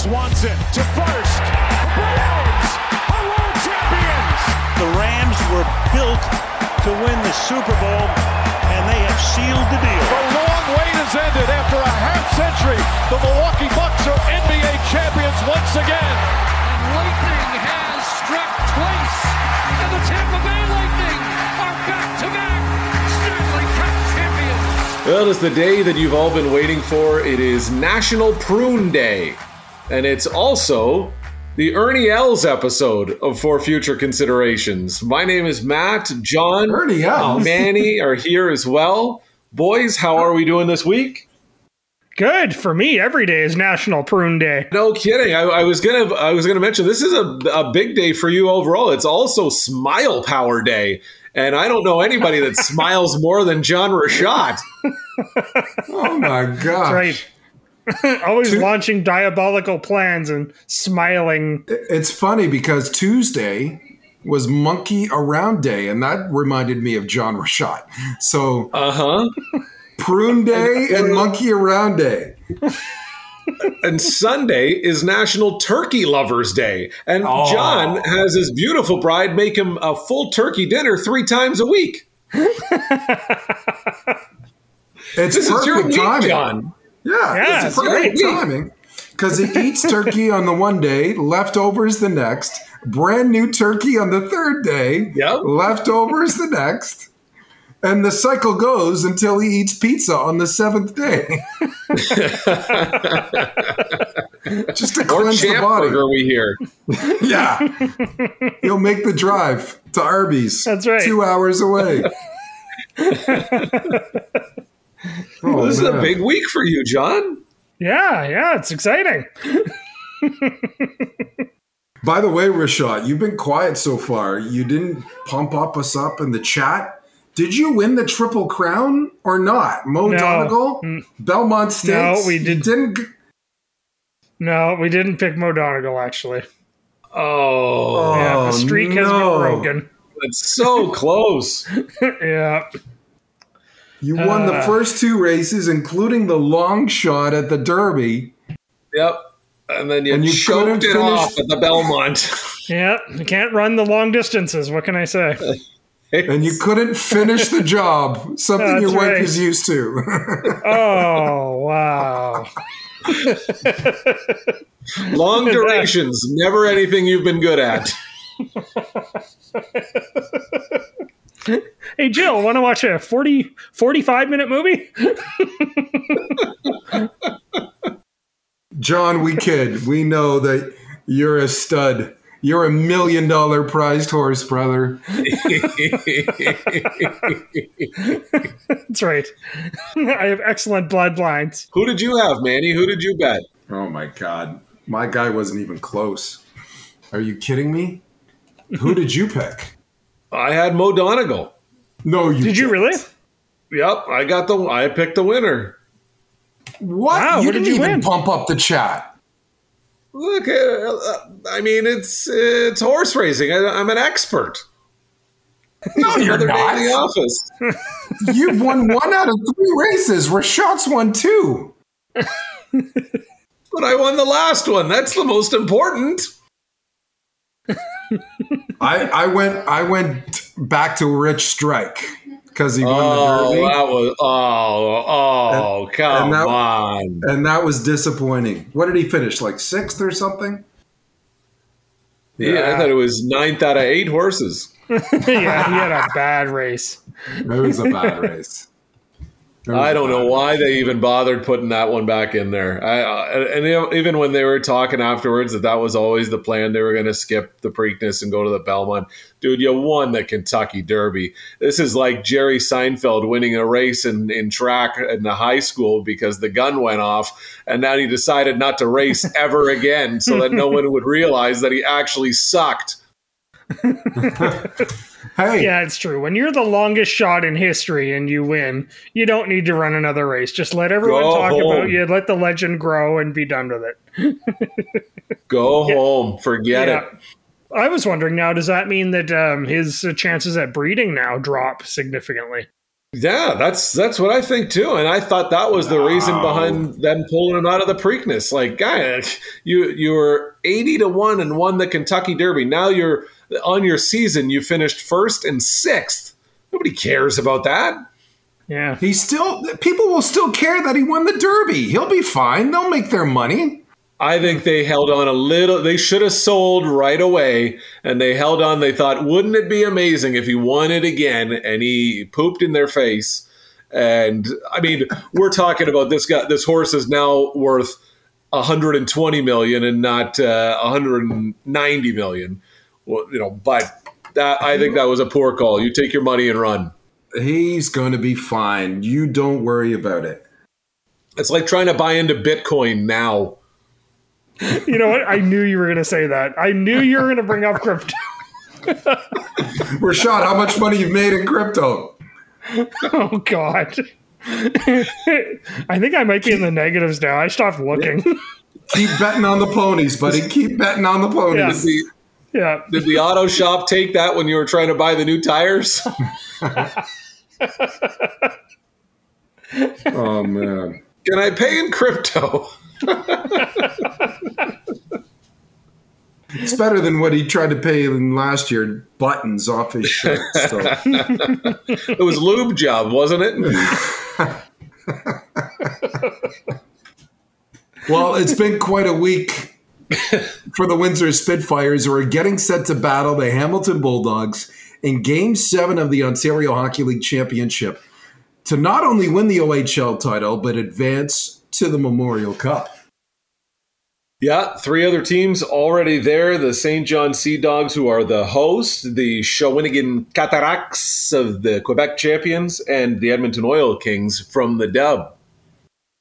Swanson to first. The are world champions. The Rams were built to win the Super Bowl, and they have sealed the deal. The long wait has ended after a half century. The Milwaukee Bucks are NBA champions once again. And lightning has struck twice, and the Tampa Bay Lightning are back-to-back Stanley Cup champions. Well, it's the day that you've all been waiting for. It is National Prune Day. And it's also the Ernie Els episode of For Future Considerations. My name is Matt. John, Ernie Els. and Manny are here as well. Boys, how are we doing this week? Good for me. Every day is National Prune Day. No kidding. I, I was gonna. I was gonna mention this is a, a big day for you overall. It's also Smile Power Day, and I don't know anybody that smiles more than John Rashad. Oh my gosh. Right. Always Two- launching diabolical plans and smiling. It's funny because Tuesday was Monkey Around Day, and that reminded me of John Rashad. So Uh huh. Prune Day and Monkey Around Day. and Sunday is National Turkey Lovers Day. And Oh. John has his beautiful bride make him a full turkey dinner three times a week. It's This is perfect your week, timing. John. Yeah, Yeah, it's it's perfect great. timing. Because he eats turkey on the one day, leftovers the next, brand new turkey on the third day, Yep. leftovers the next. And the cycle goes until he eats pizza on the seventh day. Just to Or cleanse the champ body. burger, we hear. Yeah. He'll make the drive to Arby's. That's right. Two hours away. oh, this is a big week for you, John. Yeah, yeah, it's exciting. By the way, Rashad, you've been quiet so far. You didn't pump up us up in the chat. Did you win the Triple Crown or not? Mo No. Donegal, Mm. Belmont Stakes. No, we did- didn't. No, we didn't pick Mo Donegal, actually. Oh, Yeah, Oh, the streak has been broken. it's so close. yeah. You won the Uh. first two races, including the long shot at the Derby. Yep. And then you, And you choked couldn't it finish- off at the Belmont. yep. you can't run the long distances. What can I say? And you couldn't finish the job, something That's your wife right. is used to. Oh, wow. Long durations, never anything you've been good at. Hey, Jill, want to watch a 40, 45 minute movie? John, we kid. We know that you're a stud. You're a million dollar prized horse, brother. That's right. I have excellent bloodlines. Who did you have, Manny? Who did you bet? Oh my God. My guy wasn't even close. Are you kidding me? Who did you pick? I had Mo Donegal. No, you Did you didn't. really? Yep, I got the. I picked the winner. What? Wow, you what did didn't you even win? pump up the chat. Look, uh, uh, I mean, it's it's horse racing. I, I'm an expert. No, you're Another day not. in the office. You've won one out of three races. Rashad's won two. But I won the last one. That's the most important. I, I went I went back to Rich Strike because he won Oh, the Derby. that was. Oh, oh, come and that- on. And that was disappointing. What did he finish? Like sixth or something? Yeah, I thought it was ninth out of eight horses. yeah, he had a bad race. It was a bad race. Was don't know why they even bothered putting that one back in there. I, uh, and even when they were talking afterwards that that was always the plan, they were going to skip the Preakness and go to the Belmont. Dude, you won the Kentucky Derby. This is like Jerry Seinfeld winning a race in, in track in the high school because the gun went off, and now he decided not to race ever again so that no one would realize that he actually sucked. Hey, Yeah, it's true. When you're the longest shot in history and you win, you don't need to run another race. Just let everyone Go talk home. about you, let the legend grow, and be done with it. Go home, forget Yeah. it. I was wondering now, does that mean that um, his uh, chances at breeding now drop significantly? Yeah, that's that's what I think too, and I thought that was the wow. reason behind them pulling him out of the Preakness. Like, guy, you you were eighty to one and won the Kentucky Derby. Now you're on your season. You finished first and sixth. Nobody cares about that. Yeah, he still people will still care that he won the Derby. He'll be fine. They'll make their money. I think they held on a little. They should have sold right away, and they held on. They thought, wouldn't it be amazing if he won it again? And he pooped in their face. And I mean, we're talking about this guy. This horse is now worth 120 million and not uh, 190 million. Well, you know, but that I think that was a poor call. You take your money and run. He's going to be fine. You don't worry about it. It's like trying to buy into Bitcoin now you know what? I knew you were going to say that. I knew you were going to bring up crypto. Rashad, how much money you've made in crypto? Oh God. I think I might be in the negatives now. I stopped looking. Keep betting on the ponies, buddy. Keep betting on the ponies. Yeah. Yeah. Did the auto shop take that when you were trying to buy the new tires? oh man. Can I pay in crypto? it's better than what he tried to pay in last year buttons off his shirt. So. it was lube job, wasn't it? well, it's been quite a week for the Windsor Spitfires, who are getting set to battle the Hamilton Bulldogs in Game 7 of the Ontario Hockey League Championship to not only win the OHL title, but advance to the Memorial Cup. Yeah, three other teams already there. The St. John Sea Dogs, who are the host, the Shawinigan Cataractes of the Quebec champions, and the Edmonton Oil Kings from the Dub.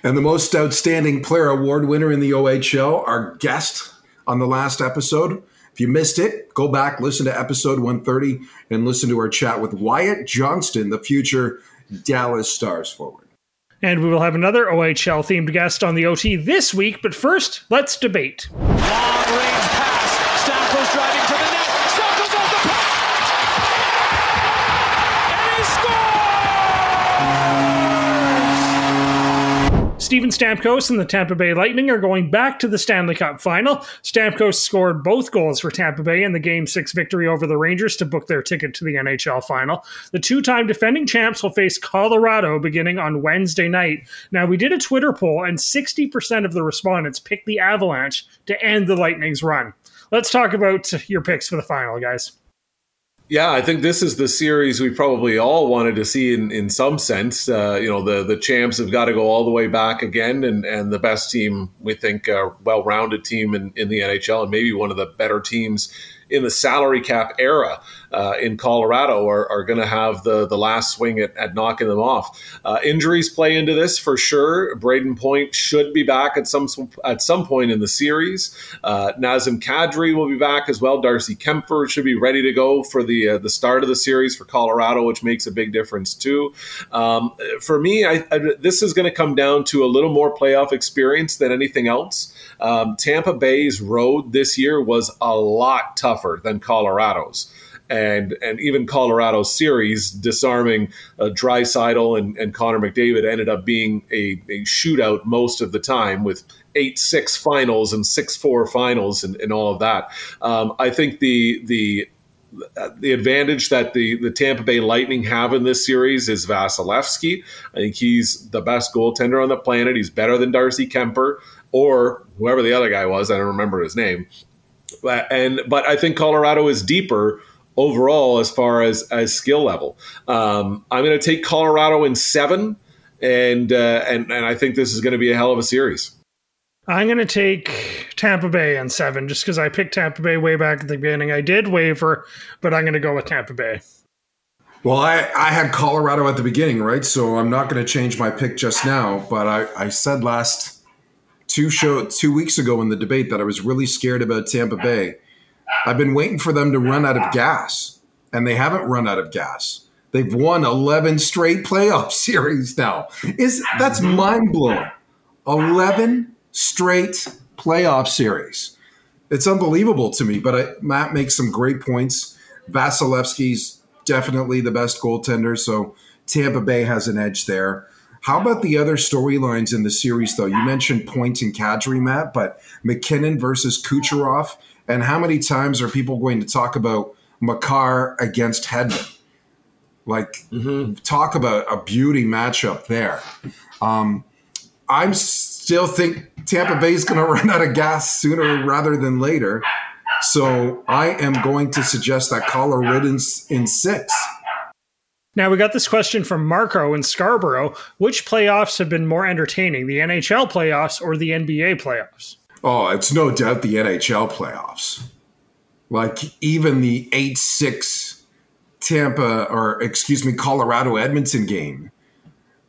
And the most outstanding player award winner in the OHL, our guest on the last episode. If you missed it, go back, listen to episode 130, and listen to our chat with Wyatt Johnston, the future Dallas Stars forward. And we will have another OHL themed guest on the OT this week. But first, let's debate. Long range pass. Steven Stamkos and the Tampa Bay Lightning are going back to the Stanley Cup final. Stamkos scored both goals for Tampa Bay in the Game 6 victory over the Rangers to book their ticket to the NHL final. The two time defending champs will face Colorado beginning on Wednesday night. Now, we did a Twitter poll, and 60% of the respondents picked the Avalanche to end the Lightning's run. Let's talk about your picks for the final, guys. Yeah, I think this is the series we probably all wanted to see in, in some sense. Uh, you know, the the champs have got to go all the way back again, and, and the best team, we think, a well rounded team in, in the NHL, and maybe one of the better teams in the salary cap era uh, in Colorado are, are going to have the, the last swing at, at knocking them off. Uh, injuries play into this for sure. Brayden Point should be back at some at some point in the series. Uh, Nazem Kadri will be back as well. Darcy Kuemper should be ready to go for the uh, the start of the series for Colorado, which makes a big difference too. Um, for me, I, I, this is going to come down to a little more playoff experience than anything else. Um, Tampa Bay's road this year was a lot tougher than Colorado's and and even Colorado series disarming uh, Draisaitl and, and Connor McDavid ended up being a, a shootout most of the time with eight six finals and six four finals and, and all of that. Um, I think the the the advantage that the, the Tampa Bay Lightning have in this series is Vasilevskiy. I think he's the best goaltender on the planet. He's better than Darcy Kuemper or whoever the other guy was. I don't remember his name. But, and but I think Colorado is deeper overall as far as as skill level. Um, I'm going to take Colorado in seven, and uh, and and I think this is going to be a hell of a series. I'm going to take Tampa Bay in seven just because I picked Tampa Bay way back at the beginning. I did waver, but I'm going to go with Tampa Bay. Well, I, I had Colorado at the beginning, right? So I'm not going to change my pick just now. But I, I said last two show two weeks ago in the debate that I was really scared about Tampa Bay I've been waiting for them to run out of gas, and they haven't run out of gas. They've won 11 straight playoff series now. Is that's mind blowing. 11 straight playoff series. It's unbelievable to me, but I, Matt makes some great points. Vasilevskiy's definitely the best goaltender, so Tampa Bay has an edge there. How about the other storylines in the series, though? You mentioned Point and Kadri, Matt, but MacKinnon versus Kucherov. And how many times are people going to talk about Makar against Hedman? Like, mm-hmm. talk about a beauty matchup there. Um, I'm still think Tampa Bay is going to run out of gas sooner rather than later. So I am going to suggest that Colorado in, in six. Now we got this question from Marco in Scarborough. Which playoffs have been more entertaining, the NHL playoffs or the NBA playoffs? Oh, it's no doubt the NHL playoffs. Like even the 8 6 Tampa, or excuse me, Colorado Edmonton game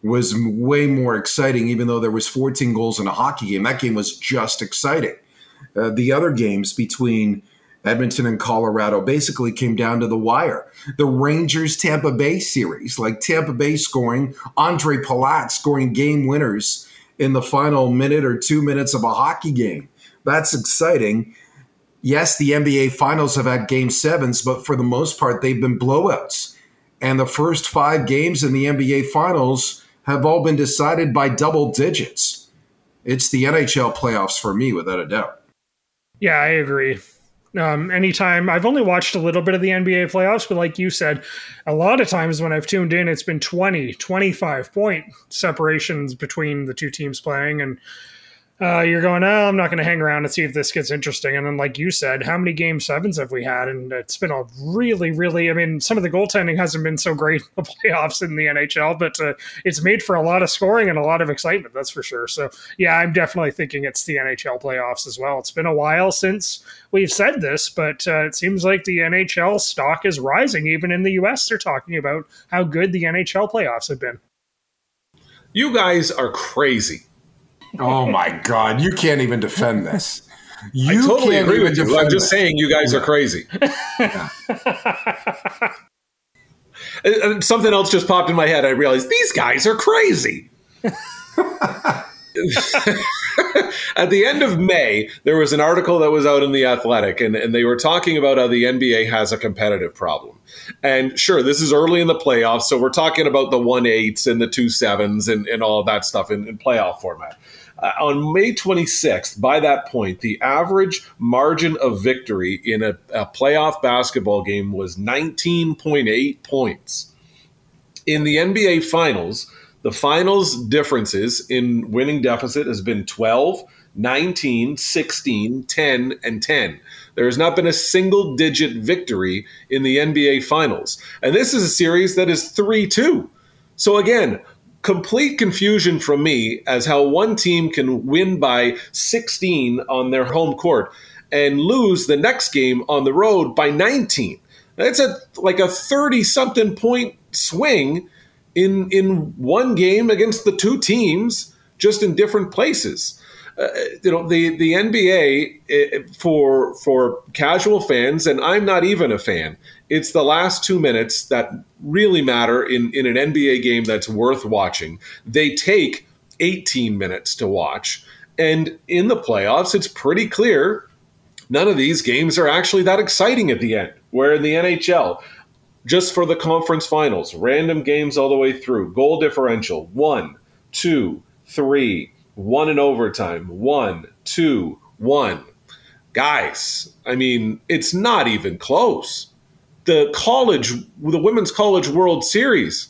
was way more exciting, even though there was 14 goals in a hockey game. That game was just exciting. Uh, the other games between Edmonton and Colorado basically came down to the wire. The Rangers Tampa Bay series, like Tampa Bay scoring, Ondrej Palat scoring game winners in the final minute or two minutes of a hockey game. That's exciting. Yes, the NBA finals have had game sevens, but for the most part, they've been blowouts. And the first five games in the NBA finals have all been decided by double digits. It's the NHL playoffs for me, without a doubt. Yeah, I agree. Um, anytime I've only watched a little bit of the NBA playoffs, but like you said, a lot of times when I've tuned in, it's been 20, 25 point separations between the two teams playing. And uh, you're going, oh, I'm not going to hang around and see if this gets interesting. And then, like you said, how many game sevens have we had? And it's been a really, really, I mean, some of the goaltending hasn't been so great in the playoffs in the NHL, but uh, it's made for a lot of scoring and a lot of excitement, that's for sure. So, yeah, I'm definitely thinking it's the NHL playoffs as well. It's been a while since we've said this, but uh, it seems like the NHL stock is rising. Even in the US, they're talking about how good the NHL playoffs have been. You guys are crazy. Oh my God, you can't even defend this. You I totally agree with you. I'm just saying you guys are crazy. Something else just popped in my head. I realized these guys are crazy. At the end of May, there was an article that was out in The Athletic, and, and they were talking about how the NBA has a competitive problem. And sure, this is early in the playoffs, so we're talking about the one eights and the two sevens and, and all that stuff in, in playoff format. Uh, on May 26th, by that point, the average margin of victory in a, a playoff basketball game was 19.8 points. In the NBA Finals, the finals differences in winning deficit has been 12, 19, 16, 10, and 10. There has not been a single digit victory in the NBA Finals. And this is a series that is 3 2. So, again, complete confusion from me as how one team can win by 16 on their home court and lose the next game on the road by 19. That's a like a 30 something point swing in in one game against the two teams just in different places. Uh, you know the the NBA uh, for for casual fans and I'm not even a fan it's the last two minutes that really matter in, in an NBA game that's worth watching. They take 18 minutes to watch. And in the playoffs, it's pretty clear none of these games are actually that exciting at the end. Where in the NHL, just for the conference finals, random games all the way through, goal differential one, two, three, one in overtime, one, two, one. Guys, I mean, it's not even close the college, the Women's College World Series,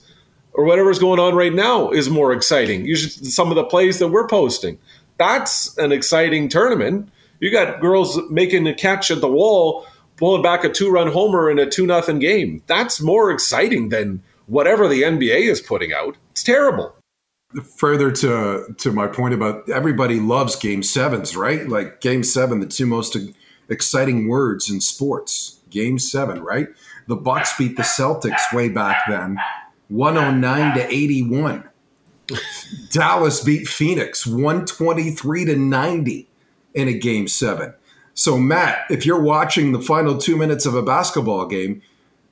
or whatever's going on right now is more exciting. You should some of the plays that we're posting. That's an exciting tournament. You got girls making a catch at the wall, pulling back a two-run homer in a two nothing game. That's more exciting than whatever the NBA is putting out. It's terrible. Further to to my point about everybody loves game sevens, right? Like game seven, the two most exciting words in sports game seven, right? The Bucks beat the Celtics way back then, 109 to 81. Dallas beat Phoenix 123 to 90 in a game seven. So, Matt, if you're watching the final two minutes of a basketball game,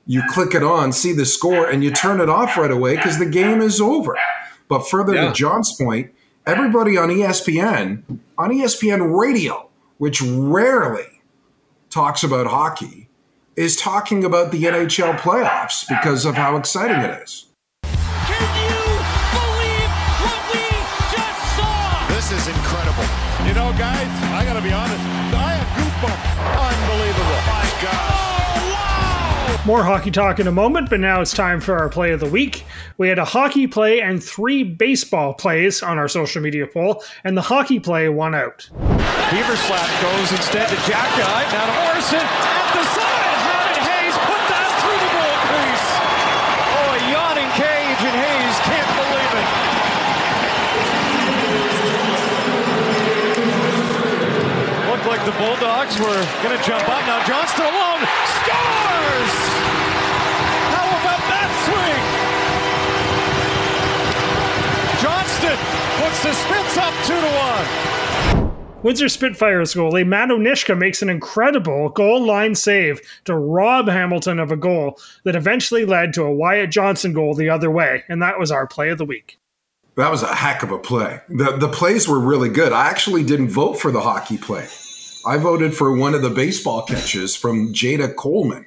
you click it on, see the score, and you turn it off right away because the game is over. But further yeah. to John's point, everybody on ESPN, on ESPN radio, which rarely talks about hockey, is talking about the NHL playoffs because of how exciting it is. Can you believe what we just saw? This is incredible. You know, guys, I got to be honest. I have goosebumps. Unbelievable. My God. Oh, More hockey talk in a moment, but now it's time for our play of the week. We had a hockey play and three baseball plays on our social media poll, and the hockey play won out. Beaver slap goes instead to Jack Guy, now to Morrison at the the Bulldogs were going to jump up. Now Johnston alone scores! How about that swing? Johnston puts the Spits up two to one. Windsor Spitfires goalie Matt Onishka makes an incredible goal line save to rob Hamilton of a goal that eventually led to a Wyatt Johnston goal the other way, and that was our play of the week. That was a heck of a play. The the plays were really good. I actually didn't vote for the hockey play. I voted for one of the baseball catches from Jayda Coleman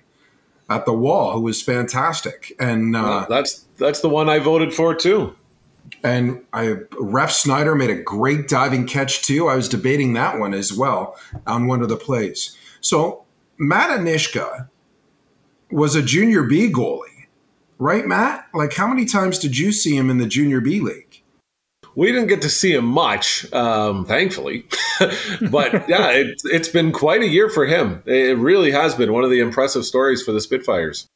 at the wall, who was fantastic. And uh, that's that's the one I voted for too. and I Ref Snyder made a great diving catch too. I was debating that one as well on one of the plays. So Matt Anishka was a junior B goalie, right, Matt? Like how many times did you see him in the junior B league? We didn't get to see him much, um, thankfully, but yeah, it, it's been quite a year for him. It really has been one of the impressive stories for the Spitfires.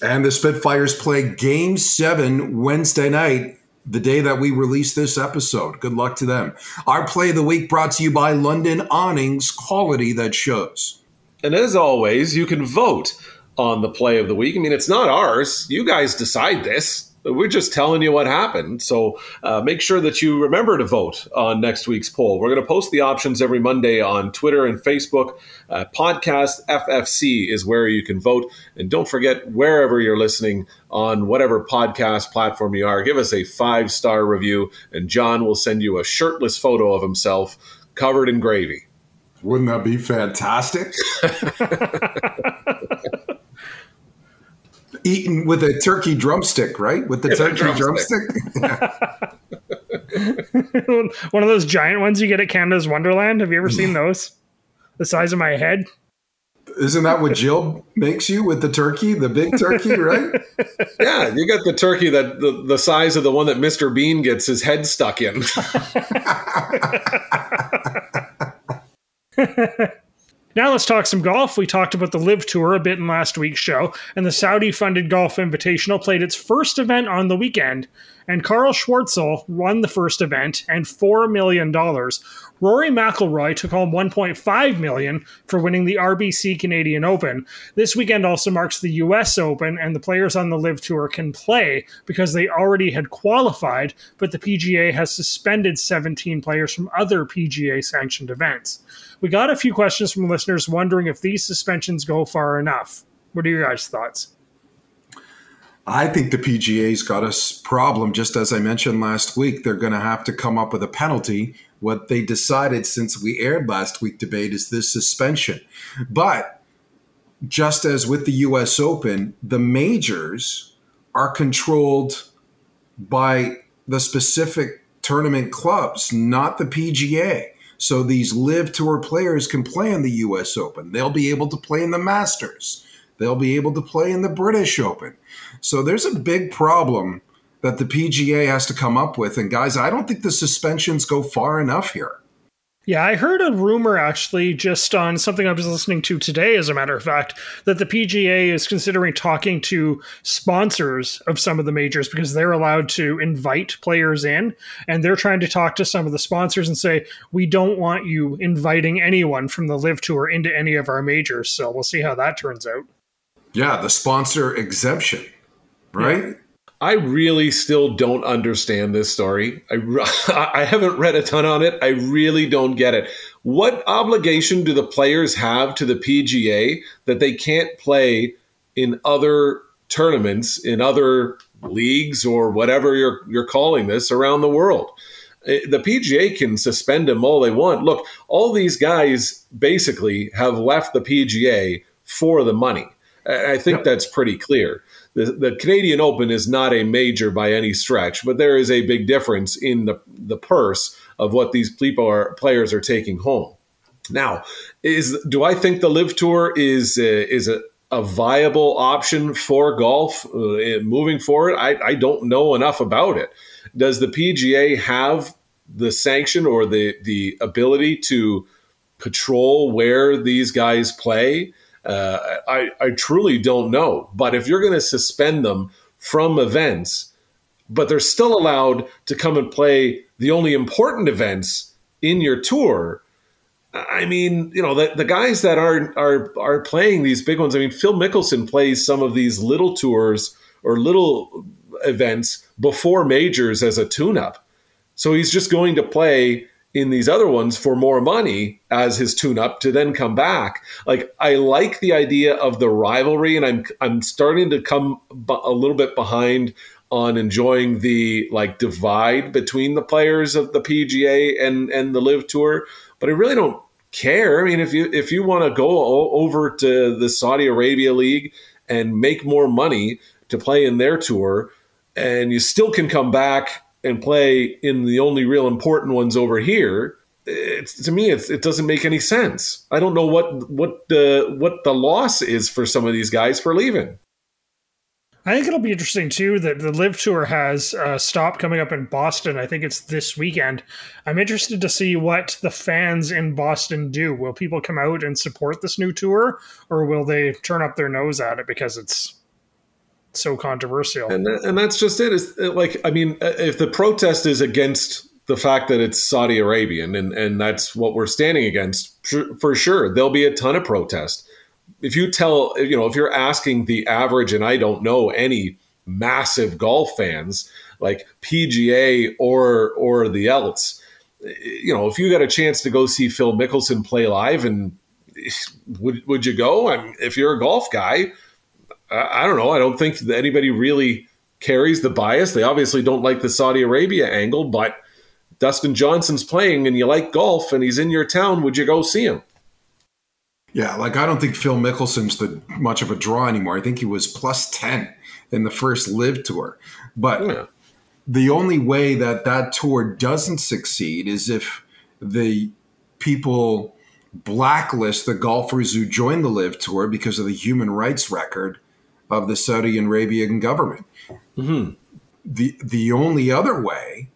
And the Spitfires play game seven Wednesday night, the day that we release this episode. Good luck to them. Our play of the week brought to you by London Awnings, quality that shows. And as always, you can vote on the play of the week. I mean, it's not ours. You guys decide this. We're just telling you what happened. So uh, make sure that you remember to vote on next week's poll. We're going to post the options every Monday on Twitter and Facebook. Uh, podcast FFC is where you can vote. And don't forget, wherever you're listening on whatever podcast platform you are, give us a five star review, and John will send you a shirtless photo of himself covered in gravy. Wouldn't that be fantastic? Eaten with a turkey drumstick, right? With the Yeah, turkey drumstick. drumstick. One of those giant ones you get at Canada's Wonderland. Have you ever seen those? The size of my head. Isn't that what Jill makes you with the turkey, the big turkey, right? Yeah, you got the turkey that the, the size of the one that Mr. Bean gets his head stuck in. Now let's talk some golf. We talked about the LIV Tour a bit in last week's show, and the Saudi funded Golf Invitational played its first event on the weekend, and Charl Schwartzel won the first event and $4 million. Rory McIlroy took home 1.5 million for winning the RBC Canadian Open. This weekend also marks the US Open and the players on the LIV Tour can play because they already had qualified, but the PGA has suspended 17 players from other PGA sanctioned events. We got a few questions from listeners wondering if these suspensions go far enough. What are your guys' thoughts? I think the PGA's got a problem. Just as I mentioned last week, they're going to have to come up with a penalty. What they decided since we aired last week debate is this suspension. But just as with the US Open, the majors are controlled by the specific tournament clubs, not the PGA. So these LIV tour players can play in the US Open. They'll be able to play in the Masters. They'll be able to play in the British Open. So there's a big problem that the PGA has to come up with. And guys, I don't think the suspensions go far enough here. Yeah, I heard a rumor actually just on something I was listening to today, as a matter of fact, that the PGA is considering talking to sponsors of some of the majors because they're allowed to invite players in. And they're trying to talk to some of the sponsors and say, we don't want you inviting anyone from the LIV Tour into any of our majors. So we'll see how that turns out. Yeah, the sponsor exemption, right? I really still don't understand this story. I, I haven't read a ton on it. I really don't get it. What obligation do the players have to the PGA that they can't play in other tournaments, in other leagues, or whatever you're you're calling this around the world? Eh, The PGA can suspend them all they want. Look, all these guys basically have left the PGA for the money. I think that's pretty clear. the, the Canadian Open is not a major by any stretch, but there is a big difference in the the purse of what these people are, players are taking home. Now, is do I think the LIV Tour is uh, is a, a viable option for golf uh, moving forward? I, I don't know enough about it. Does the PGA have the sanction or the the ability to patrol where these guys play? Uh, I, I truly don't know. But if you're going to suspend them from events, but they're still allowed to come and play the only important events in your tour. I mean, you know, the, the guys that are are are playing these big ones. I mean, Phil Mickelson plays some of these little tours or little events before majors as a tune-up. So he's just going to play in these other ones for more money as his tune-up to then come back. Like I like the idea of the rivalry, and I'm I'm starting to come a little bit behind on enjoying the like divide between the players of the PGA and and the LIV Tour, but I really don't care. I mean, if you if you want to go over to the Saudi Arabia League and make more money to play in their tour, and you still can come back and play in the only real important ones over here. It's, to me, it doesn't make any sense. I don't know what what the what the loss is for some of these guys for leaving. I think it'll be interesting too that the LIV Tour has a stop coming up in Boston. I think it's this weekend. I'm interested to see what the fans in Boston do. Will people come out and support this new tour, or will they turn up their nose at it because it's so controversial? And and that's just it. Is like I mean, if the protest is against the fact that it's Saudi Arabian and and that's what we're standing against, for sure, there'll be a ton of protest if you tell, you know, if you're asking the average, and I don't know any massive golf fans like PGA or or the else, you know, if you got a chance to go see Phil Mickelson play live, and would would you go? I mean, if you're a golf guy, I, don't know. I don't think that anybody really carries the bias. They obviously don't like the Saudi Arabia angle, but Dustin Johnson's playing, and you like golf, and he's in your town. Would you go see him? Yeah, like I don't think Phil Mickelson's the much of a draw anymore. I think he was plus 10 in the first LIV tour. But yeah. the only way that that tour doesn't succeed is if the people blacklist the golfers who join the LIV tour because of the human rights record of the Saudi Arabian government. Mm-hmm. The the only other way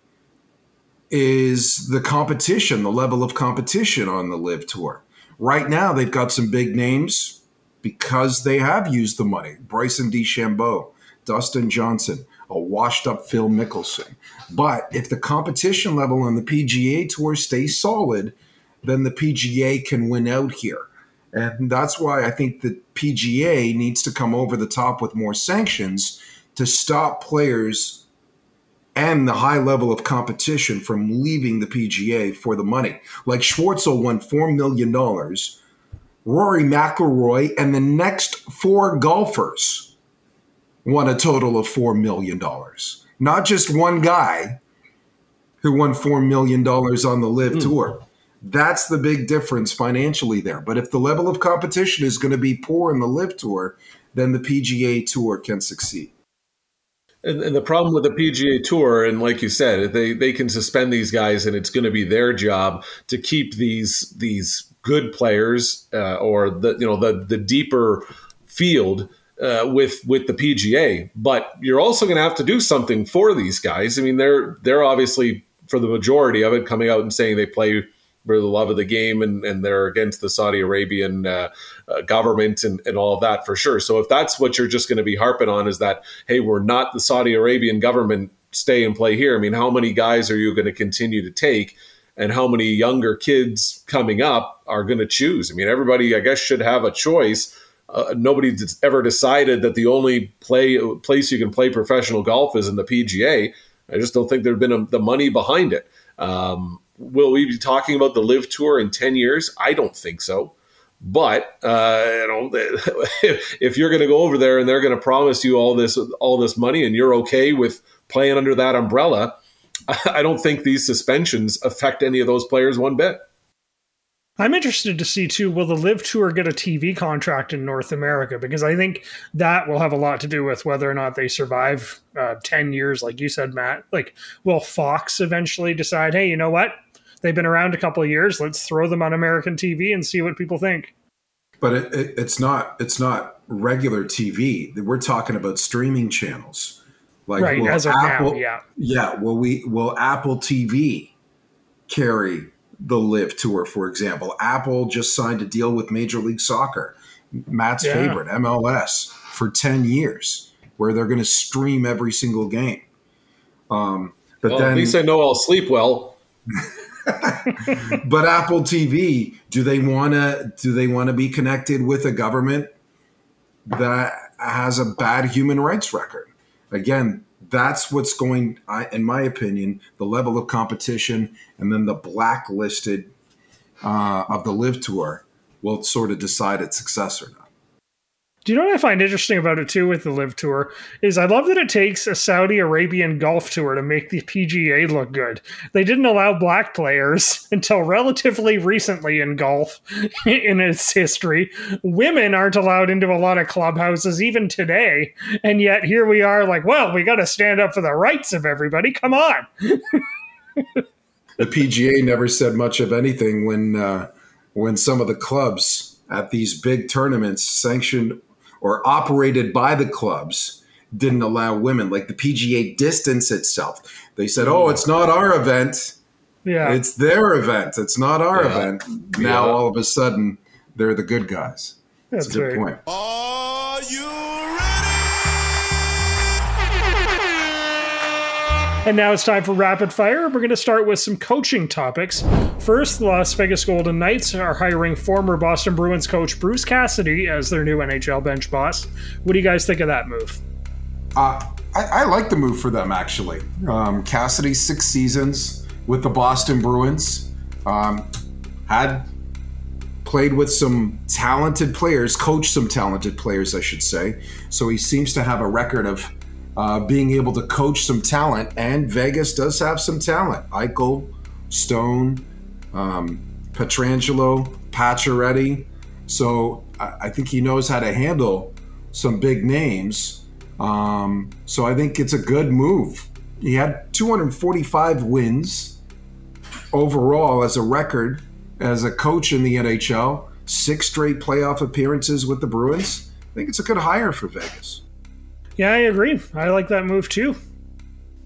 is the competition, the level of competition on the LIV tour. Right now, they've got some big names because they have used the money. Bryson DeChambeau, Dustin Johnson, a washed up Phil Mickelson. But if the competition level on the PGA Tour stays solid, then the PGA can win out here. And that's why I think the PGA needs to come over the top with more sanctions to stop players and the high level of competition from leaving the PGA for the money. Like Schwartzel won $4 million. Rory McIlroy and the next four golfers won a total of $4 million. Not just one guy who won $4 million on the LIV mm. tour. That's the big difference financially there. But if the level of competition is going to be poor in the LIV tour, then the PGA tour can succeed. And, and, the problem with the PGA Tour, and like you said, they they can suspend these guys, and it's going to be their job to keep these these good players uh, or the you know the the deeper field uh, with with the PGA. But you're also going to have to do something for these guys. I mean, they're they're obviously for the majority of it coming out and saying they play for the love of the game and, and they're against the Saudi Arabian uh, uh, government and, and all of that for sure. So if that's what you're just going to be harping on is that, hey, we're not the Saudi Arabian government, stay and play here. I mean, how many guys are you going to continue to take? And how many younger kids coming up are going to choose? I mean, everybody, I guess, should have a choice. Uh, nobody's ever decided that the only play place you can play professional golf is in the PGA. I just don't think there's been a, the money behind it. Um, will we be talking about the LIV tour in 10 years? I don't think so. But uh, you know, if you're going to go over there and they're going to promise you all this all this money, and you're okay with playing under that umbrella, I don't think these suspensions affect any of those players one bit. I'm interested to see too. Will the LIV Tour get a TV contract in North America? Because I think that will have a lot to do with whether or not they survive uh, ten years, like you said, Matt. Like, will Fox eventually decide, hey, you know what? They've been around a couple of years. Let's throw them on American TV and see what people think. But it, it, it's not it's not regular TV. We're talking about streaming channels. Like, right, as of Apple, now, yeah, yeah. Will we will Apple TV carry the LIV Tour, for example. Apple just signed a deal with Major League Soccer, Matt's yeah. favorite, MLS, for 10 years, where they're going to stream every single game. Um, but well, then, at least I know I'll sleep well. but Apple TV, do they want to do they want to be connected with a government that has a bad human rights record? Again, that's what's going, in my opinion, the level of competition and then the blacklisted uh, of the LIV Tour will sort of decide its success or not. Do you know what I find interesting about it too with the LIV Tour is I love that it takes a Saudi Arabian golf tour to make the PGA look good. They didn't allow black players until relatively recently in golf in its history. Women aren't allowed into a lot of clubhouses even today, and yet here we are like, well, we got to stand up for the rights of everybody. Come on. the PGA never said much of anything when uh, when some of the clubs at these big tournaments sanctioned or operated by the clubs didn't allow women. Like the PGA distance itself. They said, "Oh, it's not our event. Yeah, it's their event. It's not our yeah. event." Now yeah. all of a sudden, they're the good guys. That's, That's a good right. point. Are you And now it's time for rapid fire. We're going to start with some coaching topics. First, the Las Vegas Golden Knights are hiring former Boston Bruins coach Bruce Cassidy as their new NHL bench boss. What do you guys think of that move? Uh, I, I, like the move for them, actually. Um, Cassidy, six seasons with the Boston Bruins, um, had played with some talented players, coached some talented players, I should say. So he seems to have a record of uh, being able to coach some talent, and Vegas does have some talent. Eichel, Stone, um, Pietrangelo, Pacioretty. So I, I, think he knows how to handle some big names. Um, so I think it's a good move. He had 245 wins overall as a record as a coach in the NHL, six straight playoff appearances with the Bruins. I think it's a good hire for Vegas. Yeah, I agree. I like that move too.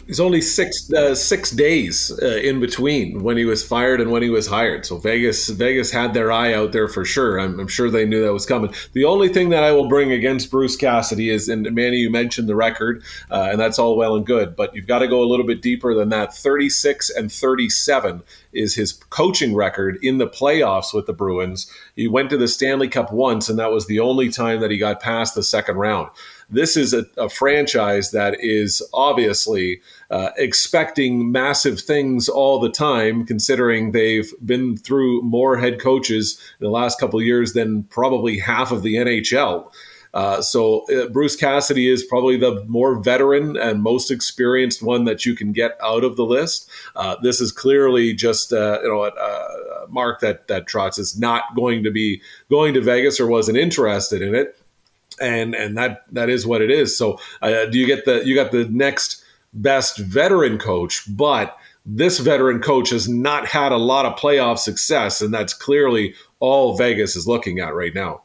He's only six uh, six days uh, in between when he was fired and when he was hired. So Vegas Vegas had their eye out there for sure. I'm, I'm, sure they knew that was coming. The only thing that I will bring against Bruce Cassidy is, and Manny, you mentioned the record, uh, and that's all well and good, but you've got to go a little bit deeper than that. 36 and 37 is his coaching record in the playoffs with the Bruins. He went to the Stanley Cup once, and that was the only time that he got past the second round this is a, a franchise that is obviously uh, expecting massive things all the time, considering they've been through more head coaches in the last couple years than probably half of the NHL. Uh, so uh, Bruce Cassidy is probably the more veteran and most experienced one that you can get out of the list. Uh, this is clearly just uh, you know a, a, mark that that Trotz is not going to be going to Vegas or wasn't interested in it and and that that is what it is. So uh, do you get the you got the next best veteran coach, but this veteran coach has not had a lot of playoff success, and that's clearly all Vegas is looking at right now.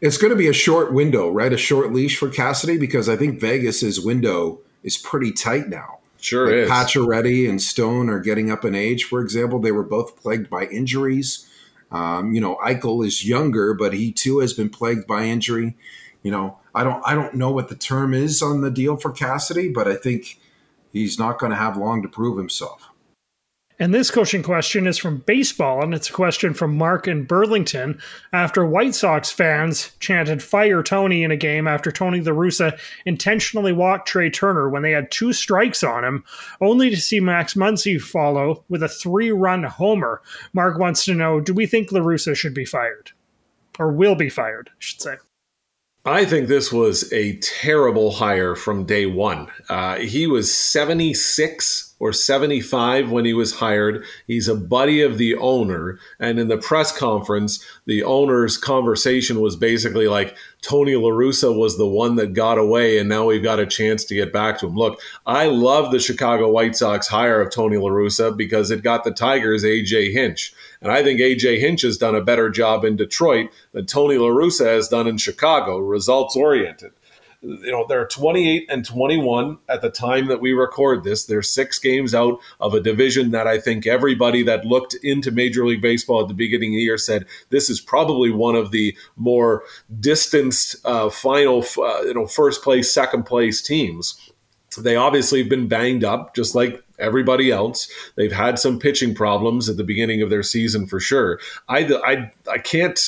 It's going to be a short window, right? A short leash for Cassidy because I think Vegas's window is pretty tight now. Sure like is. Pacioretty and Stone are getting up in age. For example, they were both plagued by injuries. Um, you know, Eichel is younger, but he too has been plagued by injury you know, I don't I don't know what the term is on the deal for Cassidy, but I think he's not going to have long to prove himself. And this coaching question is from baseball, and it's a question from Mark in Burlington. After White Sox fans chanted "Fire Tony" in a game after Tony La Russa intentionally walked Trea Turner when they had two strikes on him, only to see Max Muncy follow with a three-run homer. Mark wants to know: Do we think La Russa should be fired, or will be fired? I should say. I think this was a terrible hire from day one. Uh, he was 76 or 75 when he was hired. He's a buddy of the owner. And in the press conference, the owner's conversation was basically like, Tony LaRussa was the one that got away, and now we've got a chance to get back to him. Look, I love the Chicago White Sox hire of Tony LaRussa because it got the Tigers AJ Hinch. And I think AJ Hinch has done a better job in Detroit than Tony LaRussa has done in Chicago, results oriented you know they're 28 and 21 at the time that we record this they're six games out of a division that i think everybody that looked into major league baseball at the beginning of the year said this is probably one of the more distanced uh, final uh, you know first place second place teams they obviously have been banged up just like everybody else. They've had some pitching problems at the beginning of their season for sure. I, I, I can't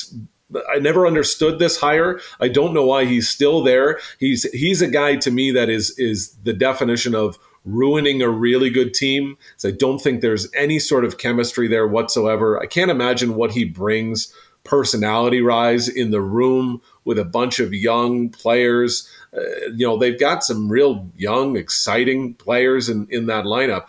I never understood this hire. I don't know why he's still there. He's he's a guy to me that is is the definition of ruining a really good team. So I don't think there's any sort of chemistry there whatsoever. I can't imagine what he brings personality rise in the room with a bunch of young players. Uh, you know, they've got some real young, exciting players in, in that lineup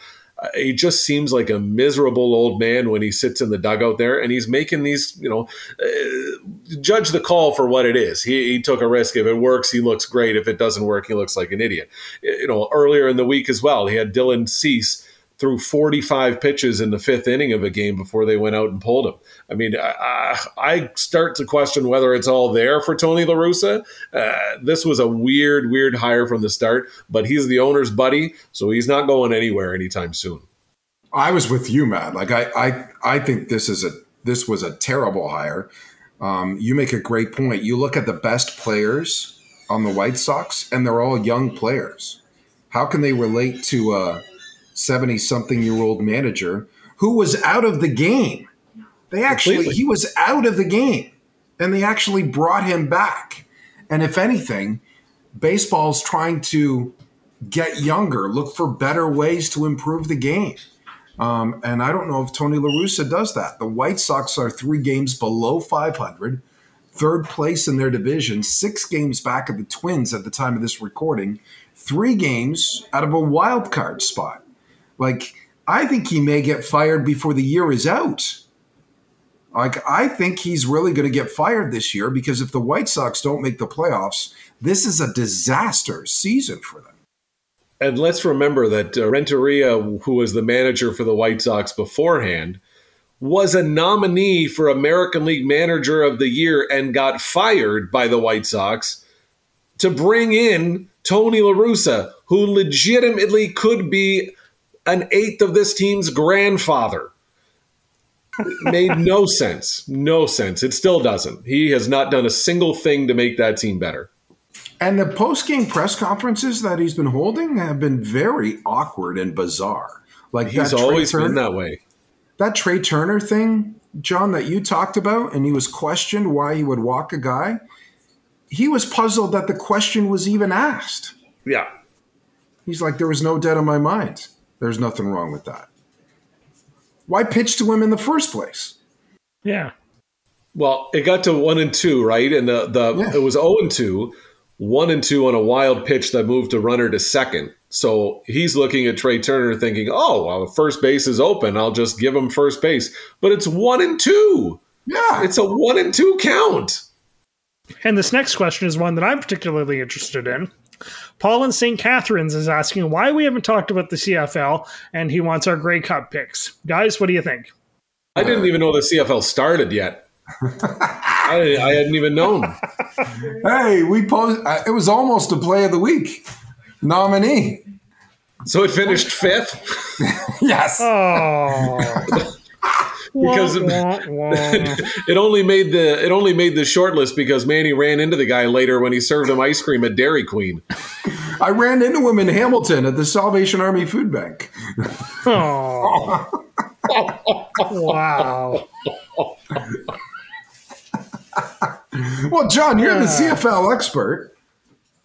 he just seems like a miserable old man when he sits in the dugout there and he's making these you know uh, judge the call for what it is he, he, took a risk if it works he looks great if it doesn't work he looks like an idiot you know earlier in the week as well he had dylan cease threw 45 pitches in the fifth inning of a game before they went out and pulled him. I mean, I, I start to question whether it's all there for Tony La Russa. Uh, this was a weird, weird hire from the start, but he's the owner's buddy, so he's not going anywhere anytime soon. I was with you, Matt. Like I, I, I think this is a this was a terrible hire. Um, you make a great point. You look at the best players on the White Sox, and they're all young players. How can they relate to a 70 something year old manager who was out of the game. They actually, Completely. he was out of the game and they actually brought him back. And if anything, baseball's trying to get younger, look for better ways to improve the game. Um, and I don't know if Tony LaRussa does that. The White Sox are three games below 500, third place in their division, six games back of the Twins at the time of this recording, three games out of a wild card spot. Like, I think he may get fired before the year is out. Like, I think he's really going to get fired this year because if the White Sox don't make the playoffs, this is a disaster season for them. And let's remember that uh, Renteria, who was the manager for the White Sox beforehand, was a nominee for American League Manager of the Year and got fired by the White Sox to bring in Tony La Russa, who legitimately could be an eighth of this team's grandfather. made no sense. No sense. It still doesn't. He has not done a single thing to make that team better. And the post game press conferences that he's been holding have been very awkward and bizarre. Like he's always Turner, been that way. That Trea Turner thing, John, that you talked about, and he was questioned why he would walk a guy. He was puzzled that the question was even asked. Yeah. He's like, there was no doubt in my mind. There's nothing wrong with that. Why pitch to him in the first place? Yeah. Well, it got to one and two, right? And the the yeah. it was zero oh and two, one and two on a wild pitch that moved a runner to second. So he's looking at Trea Turner, thinking, "Oh, well, the first base is open. I'll just give him first base." But it's one and two. Yeah, it's a one and two count. And this next question is one that I'm particularly interested in. Paul in St. Catharines is asking why we haven't talked about the CFL, and he wants our Grey Cup picks. Guys, what do you think? I didn't even know the CFL started yet. I, I, hadn't even known. hey, we post. Uh, it was almost a play of the week nominee. So it finished fifth. yes. Oh because it only made the it only made the short list because Manny ran into the guy later when he served him ice cream at Dairy Queen. I ran into him in Hamilton at the Salvation Army Food Bank. Oh. wow. well, John, you're the CFL expert.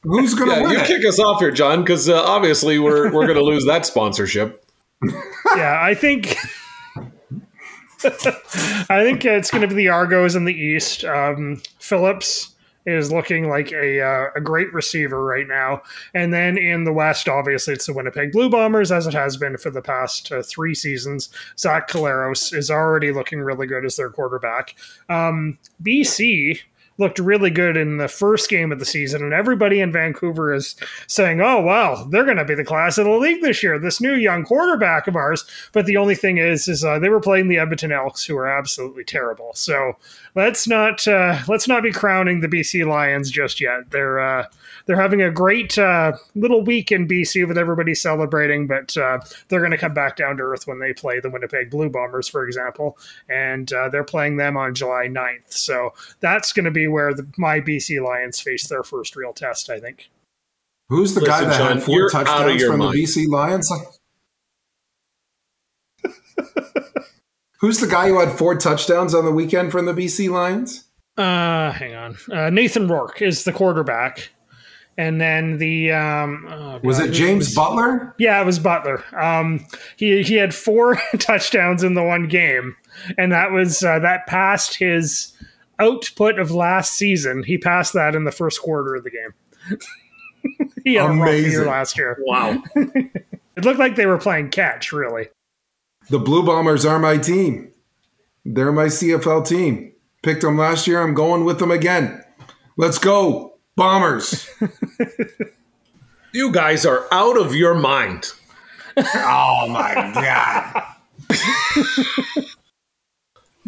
Who's going to yeah, win? You it? kick us off here, John, because uh, obviously we're we're going to lose that sponsorship. yeah, I think I think it's going to be the Argos in the East. Um, Phillips is looking like a uh, a great receiver right now. And then in the West, obviously, it's the Winnipeg Blue Bombers, as it has been for the past uh, three seasons. Zach Collaros is already looking really good as their quarterback. Um, BC looked really good in the first game of the season, and everybody in Vancouver is saying, "Oh, wow, they're going to be the class of the league this year." This new young quarterback of ours. But the only thing is, is uh, they were playing the Edmonton Elks, who are absolutely terrible. So let's not uh, let's not be crowning the BC Lions just yet. They're uh, they're having a great uh, little week in BC with everybody celebrating, but uh, they're going to come back down to earth when they play the Winnipeg Blue Bombers, for example, and uh, they're playing them on July 9th. So that's going to be where the, my BC Lions face their first real test, I think. Who's the Listen, guy that John, had 4 you're out of touchdowns from mind. the BC Lions? Who's the guy who had four touchdowns on the weekend from the BC Lions? Uh, hang on. Uh, Nathan Rourke is the quarterback. And then the um, oh Was it who James Butler? Yeah, it was Butler. Um, he he had four touchdowns in the one game, and that was uh, that passed his output of last season. He passed that in the first quarter of the game. he had a rough year Amazing. last year. Wow. It looked like they were playing catch, really. The Blue Bombers are my team. They're my CFL team. Picked them last year. I'm going with them again. Let's go, Bombers. You guys are out of your mind. oh my God.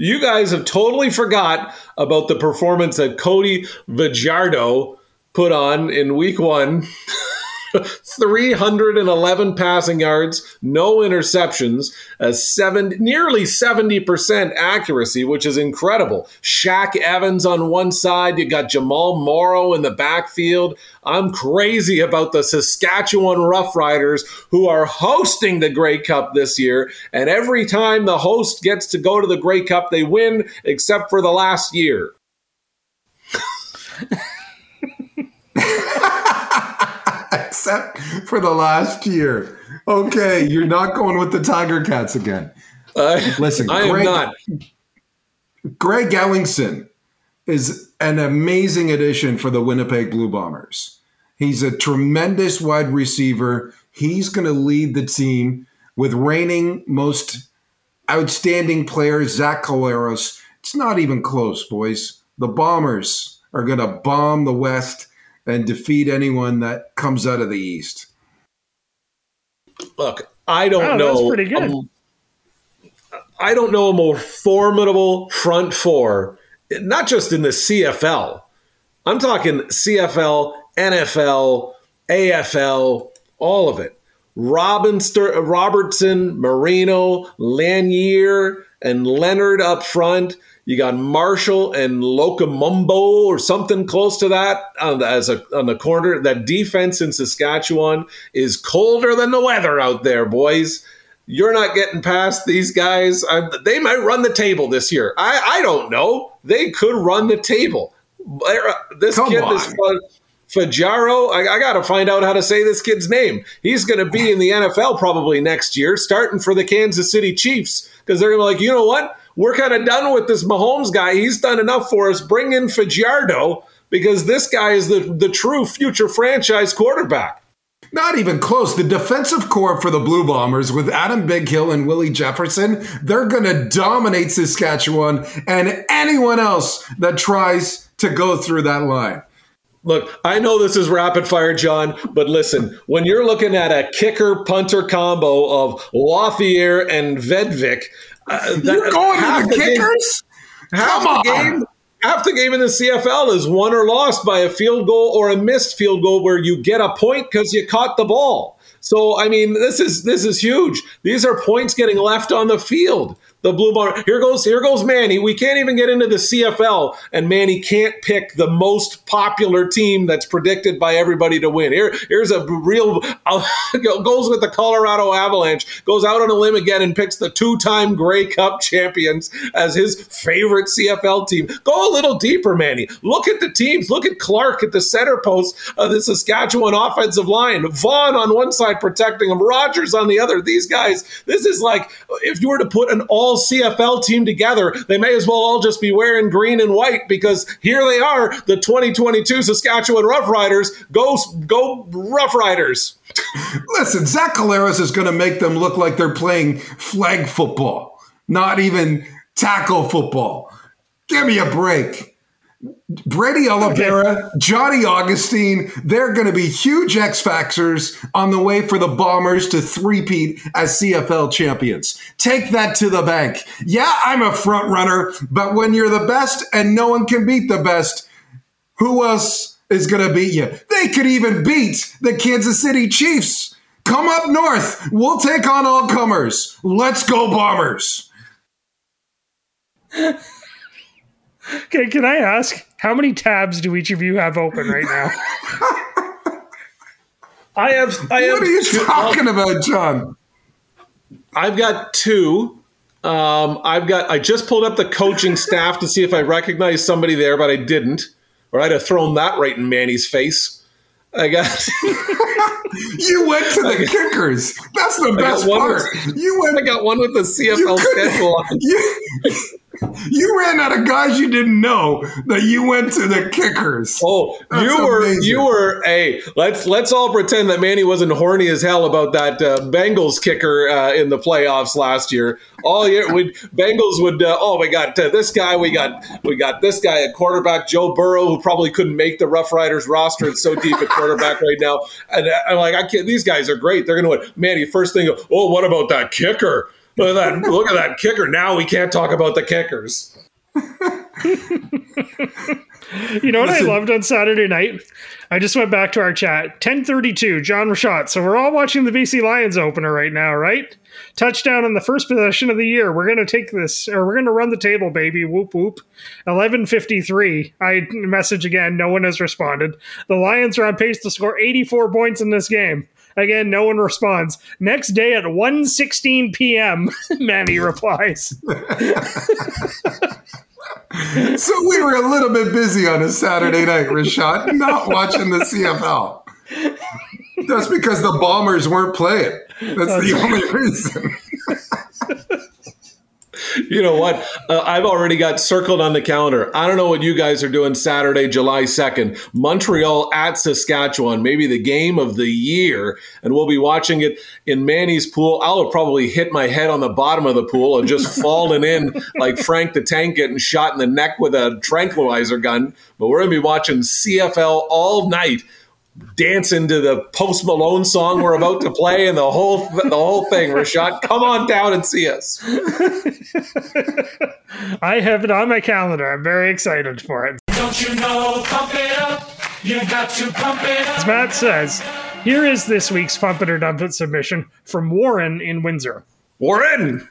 You guys have totally forgot about the performance that Cody Fajardo put on in week one. 311 passing yards, no interceptions, a seven, nearly 70% accuracy, which is incredible. Shaq Evans on one side, you got Jamal Morrow in the backfield. I'm crazy about the Saskatchewan Roughriders who are hosting the Grey Cup this year. And every time the host gets to go to the Grey Cup, they win, except for the last year. Except for the last year. Okay, you're not going with the Tiger Cats again. Uh, Listen, I am not. Greg Ellingson is an amazing addition for the Winnipeg Blue Bombers. He's a tremendous wide receiver. He's going to lead the team with reigning most outstanding player, Zach Collaros. It's not even close, boys. The Bombers are going to bomb the West and defeat anyone that comes out of the East. Look, I don't Wow, know. that's pretty good. um, I don't know a more formidable front four, not just in the CFL. I'm talking CFL, NFL, AFL, all of it. Robinster, Robertson, Marino, Lanier, and Leonard up front. You got Marshall and Locomumbo or something close to that on the, as a, on the corner. That defense in Saskatchewan is colder than the weather out there, boys. You're not getting past these guys. I, they might run the table this year. I, I don't know. They could run the table. This Come kid, on. this Fajaro, I, I got to find out how to say this kid's name. He's going to be in the NFL probably next year, starting for the Kansas City Chiefs, because they're going to be like, you know what? We're kind of done with this Mahomes guy. He's done enough for us. Bring in Fajardo because this guy is the, the true future franchise quarterback. Not even close. The defensive core for the Blue Bombers with Adam Bighill and Willie Jefferson, they're going to dominate Saskatchewan and anyone else that tries to go through that line. Look, I know this is rapid fire, John, but listen, when you're looking at a kicker punter combo of Lauther and Vedvik, uh, You're going to the kickers? half Come the on. game half the game in the CFL is won or lost by a field goal or a missed field goal where you get a point because you caught the ball. So I mean, this is this is huge. These are points getting left on the field. The blue bar. Here goes here goes Manny. We can't even get into the CFL, and Manny can't pick the most popular team that's predicted by everybody to win. Here here's a real uh, goes with the Colorado Avalanche. Goes out on a limb again and picks the two-time Grey Cup champions as his favorite CFL team. Go a little deeper, Manny. Look at the teams. Look at Clark at the center post of the Saskatchewan offensive line. Vaughn on one side protecting him. Rogers on the other. These guys. This is like if you were to put an all CFL team together. They may as well all just be wearing green and white because here they are, the 2022 Saskatchewan Roughriders. Go, go Rough Riders. Listen, Zach Collaros is going to make them look like they're playing flag football, not even tackle football. Give me a break. Brady Oliveira, Johnny Augustine, they're going to be huge X Factors on the way for the Bombers to three-peat as CFL champions. Take that to the bank. Yeah, I'm a front runner, but when you're the best and no one can beat the best, who else is going to beat you? They could even beat the Kansas City Chiefs. Come up north. We'll take on all comers. Let's go, Bombers. Okay, can I ask how many tabs do each of you have open right now? I have. I have What are you two- talking about, John? I've got two. Um, I've got. I just pulled up the coaching staff to see if I recognize somebody there, but I didn't, or I'd have thrown that right in Manny's face. I got. You went to the kickers. That's the got best one part. with- You went I got one with the CFL schedule on. You, you ran out of guys you didn't know that you went to the kickers. Oh, That's you were amazing. you were hey, let's let's all pretend that Manny wasn't horny as hell about that uh, Bengals kicker uh, in the playoffs last year. All year, we Bengals would uh, oh we got uh, this guy, we got we got this guy at quarterback, Joe Burrow, who probably couldn't make the Rough Riders roster. It's so deep at quarterback right now, and uh, I'm like, I can't. These guys are great. They're gonna win. Manny, first thing, oh, what about that kicker? Look at that! Look at that kicker. Now we can't talk about the kickers. You know what Listen. I loved on Saturday night? I just went back to our chat. 1032, John Rashad. So we're all watching the BC Lions opener right now, right? Touchdown in the first possession of the year. We're going to take this, or we're going to run the table, baby. Whoop, whoop. 1153. I message again. No one has responded. The Lions are on pace to score 84 points in this game. Again, no one responds. Next day at 1.16 p.m., Manny replies. So we were a little bit busy on a Saturday night, Rashad, not watching the CFL. That's because the Bombers weren't playing. That's the only reason. You know what? Uh, I've already got circled on the calendar. I don't know what you guys are doing Saturday, July 2nd. Montreal at Saskatchewan, maybe the game of the year. And we'll be watching it in Manny's pool. I'll have probably hit my head on the bottom of the pool and just fallen in like Frank the Tank getting shot in the neck with a tranquilizer gun. But we're going to be watching CFL all night. Dancing to the Post Malone song we're about to play, and the whole the whole thing. Rashad, come on down and see us. I have it on my calendar. I'm very excited for it. Don't you know, pump it up. You got to pump it up. As Matt says, here is this week's Pump It or Dump It submission from Warren in Windsor. Warren.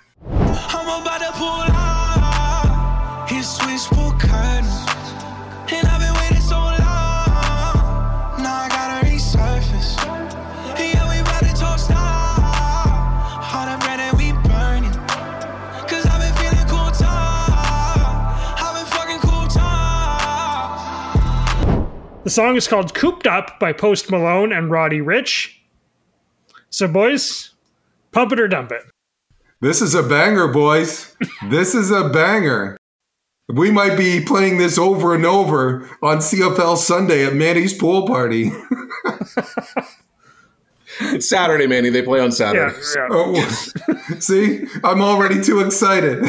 Song is called Cooped Up by Post Malone and Roddy Ricch. So, boys, pump it or dump it. This is a banger, boys. This is a banger. We might be playing this over and over on CFL Sunday at Manny's pool party. It's Saturday, Manny. They play on Yeah, Saturday. yeah. Oh, see, I'm already too excited.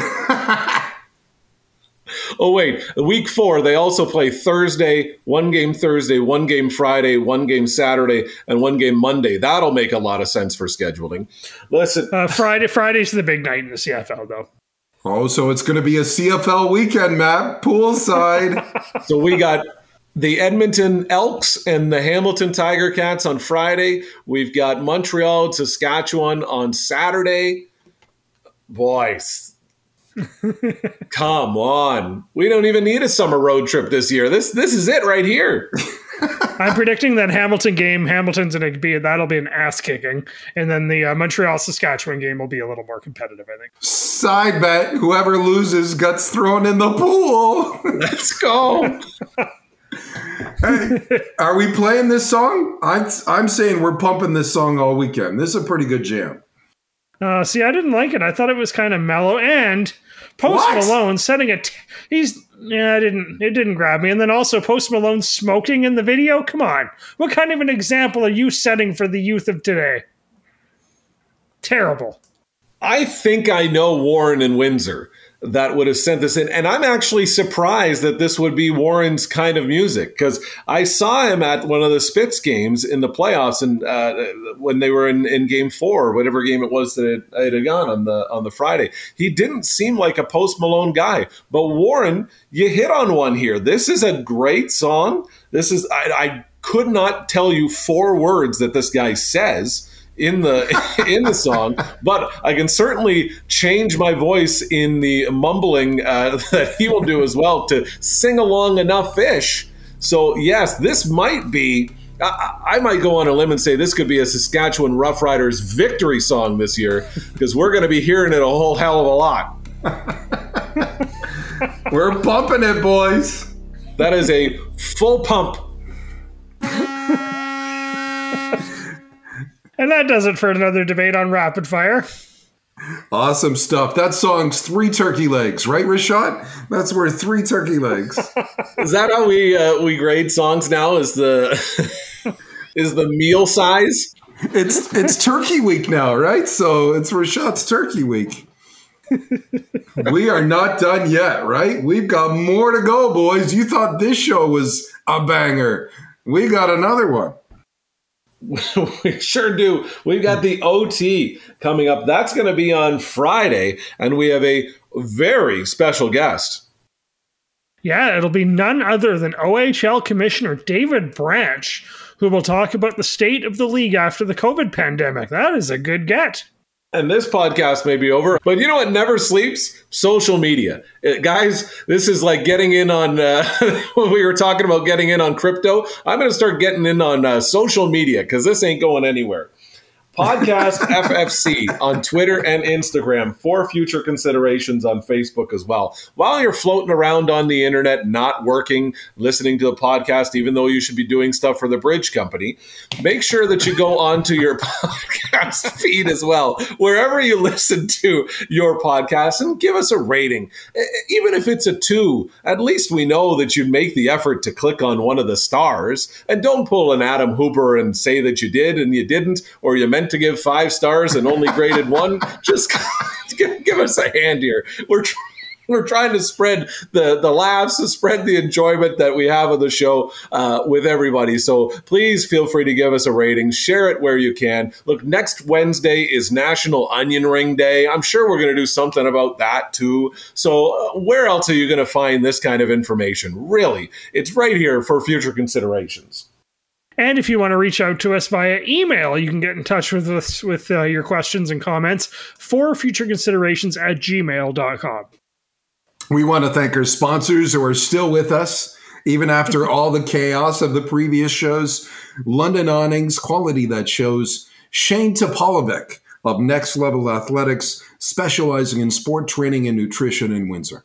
Oh, wait. Week four, they also play Thursday, one game Thursday, one game Friday, one game Saturday, and one game Monday. That'll make a lot of sense for scheduling. Listen, Uh, Friday, Friday's the big night in the CFL, though. Oh, so it's going to be a CFL weekend, Matt. Poolside. so we got the Edmonton Elks and the Hamilton Tiger Cats on Friday. We've got Montreal and Saskatchewan on Saturday. Boys, come on. We don't even need a summer road trip this year. This this is it right here. I'm predicting that Hamilton game, Hamilton's going to be that'll be an ass kicking, and then the uh, Montreal Saskatchewan game will be a little more competitive. I think. Side bet whoever loses gets thrown in the pool. Let's go. hey, are we playing this song? I'm, I'm saying we're pumping this song all weekend. This is a pretty good jam. Uh, see, I didn't like it. I thought it was kind of mellow. And Post What? Malone setting it. He's yeah, I didn't. It didn't grab me. And then also Post Malone smoking in the video. Come on, what kind of an example are you setting for the youth of today? Terrible. I think I know Warren and Windsor that would have sent this in. And I'm actually surprised that this would be Warren's kind of music because I saw him at one of the Spits games in the playoffs and uh, when they were in, in game four, or whatever game it was that it, it had gone on the on the Friday. He didn't seem like a post Malone guy. But Warren, you hit on one here. This is a great song. This is I, I could not tell you four words that this guy says in the in the song, but I can certainly change my voice in the mumbling uh, that he will do as well to sing along enough fish. So yes, this might be. I, I might go on a limb and say this could be a Saskatchewan Roughriders victory song this year because we're going to be hearing it a whole hell of a lot. We're bumping it, boys. That is a full pump. And that does it for another debate on rapid fire. Awesome stuff. That song's three turkey legs, right, Rashad? That's worth three turkey legs. Is that how we uh, we grade songs now? Is the is the meal size? It's it's Turkey Week now, right? So it's Rashad's Turkey Week. we are not done yet, right? We've got more to go, boys. You thought this show was a banger. We got another one. we sure do. We've got the OT coming up. That's going to be on Friday, and we have a very special guest. Yeah, it'll be none other than OHL Commissioner David Branch, who will talk about the state of the league after the COVID pandemic. That is a good get. And this podcast may be over, but you know what never sleeps? Social media. Uh, guys, this is like getting in on, uh, when we were talking about getting in on crypto. I'm going to start getting in on uh, social media because this ain't going anywhere. Podcast FFC on Twitter and Instagram for future considerations on Facebook as well. While you're floating around on the internet, not working, listening to the podcast, even though you should be doing stuff for the bridge company, make sure that you go onto your podcast feed as well, wherever you listen to your podcast, and give us a rating. Even if it's a two, at least we know that you make the effort to click on one of the stars. And don't pull an Adam Hooper and say that you did and you didn't, or you meant to give five stars and only graded one. Just give, give us a hand here. We're tr- we're trying to spread the the laughs, to spread the enjoyment that we have of the show uh, with everybody. So please feel free to give us a rating, share it where you can. Look, next Wednesday is National Onion Ring Day. I'm sure we're going to do something about that too. So uh, where else are you going to find this kind of information? Really, it's right here for future considerations. And if you want to reach out to us via email, you can get in touch with us with uh, your questions and comments for future considerations at gmail.com. We want to thank our sponsors who are still with us, even after all the chaos of the previous shows. London Awnings, quality that shows. Shane Topolovic of Next Level Athletics, specializing in sport training and nutrition in Windsor.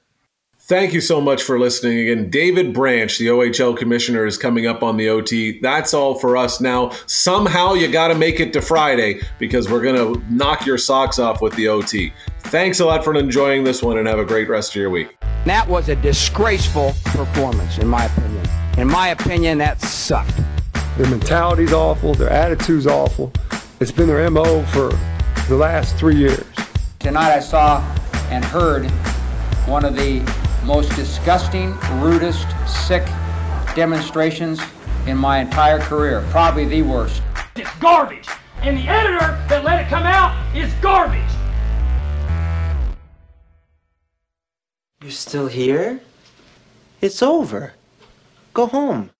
Thank you so much for listening again. David Branch, the OHL commissioner, is coming up on the OT. That's all for us now. Somehow you got to make it to Friday because we're going to knock your socks off with the OT. Thanks a lot for enjoying this one and have a great rest of your week. That was a disgraceful performance, in my opinion. In my opinion, that sucked. Their mentality's awful. Their attitude's awful. It's been their MO for the last three years. Tonight I saw and heard one of the most disgusting, rudest, sick demonstrations in my entire career. Probably the worst. It's garbage. And the editor that let it come out is garbage. You're still here? It's over. Go home.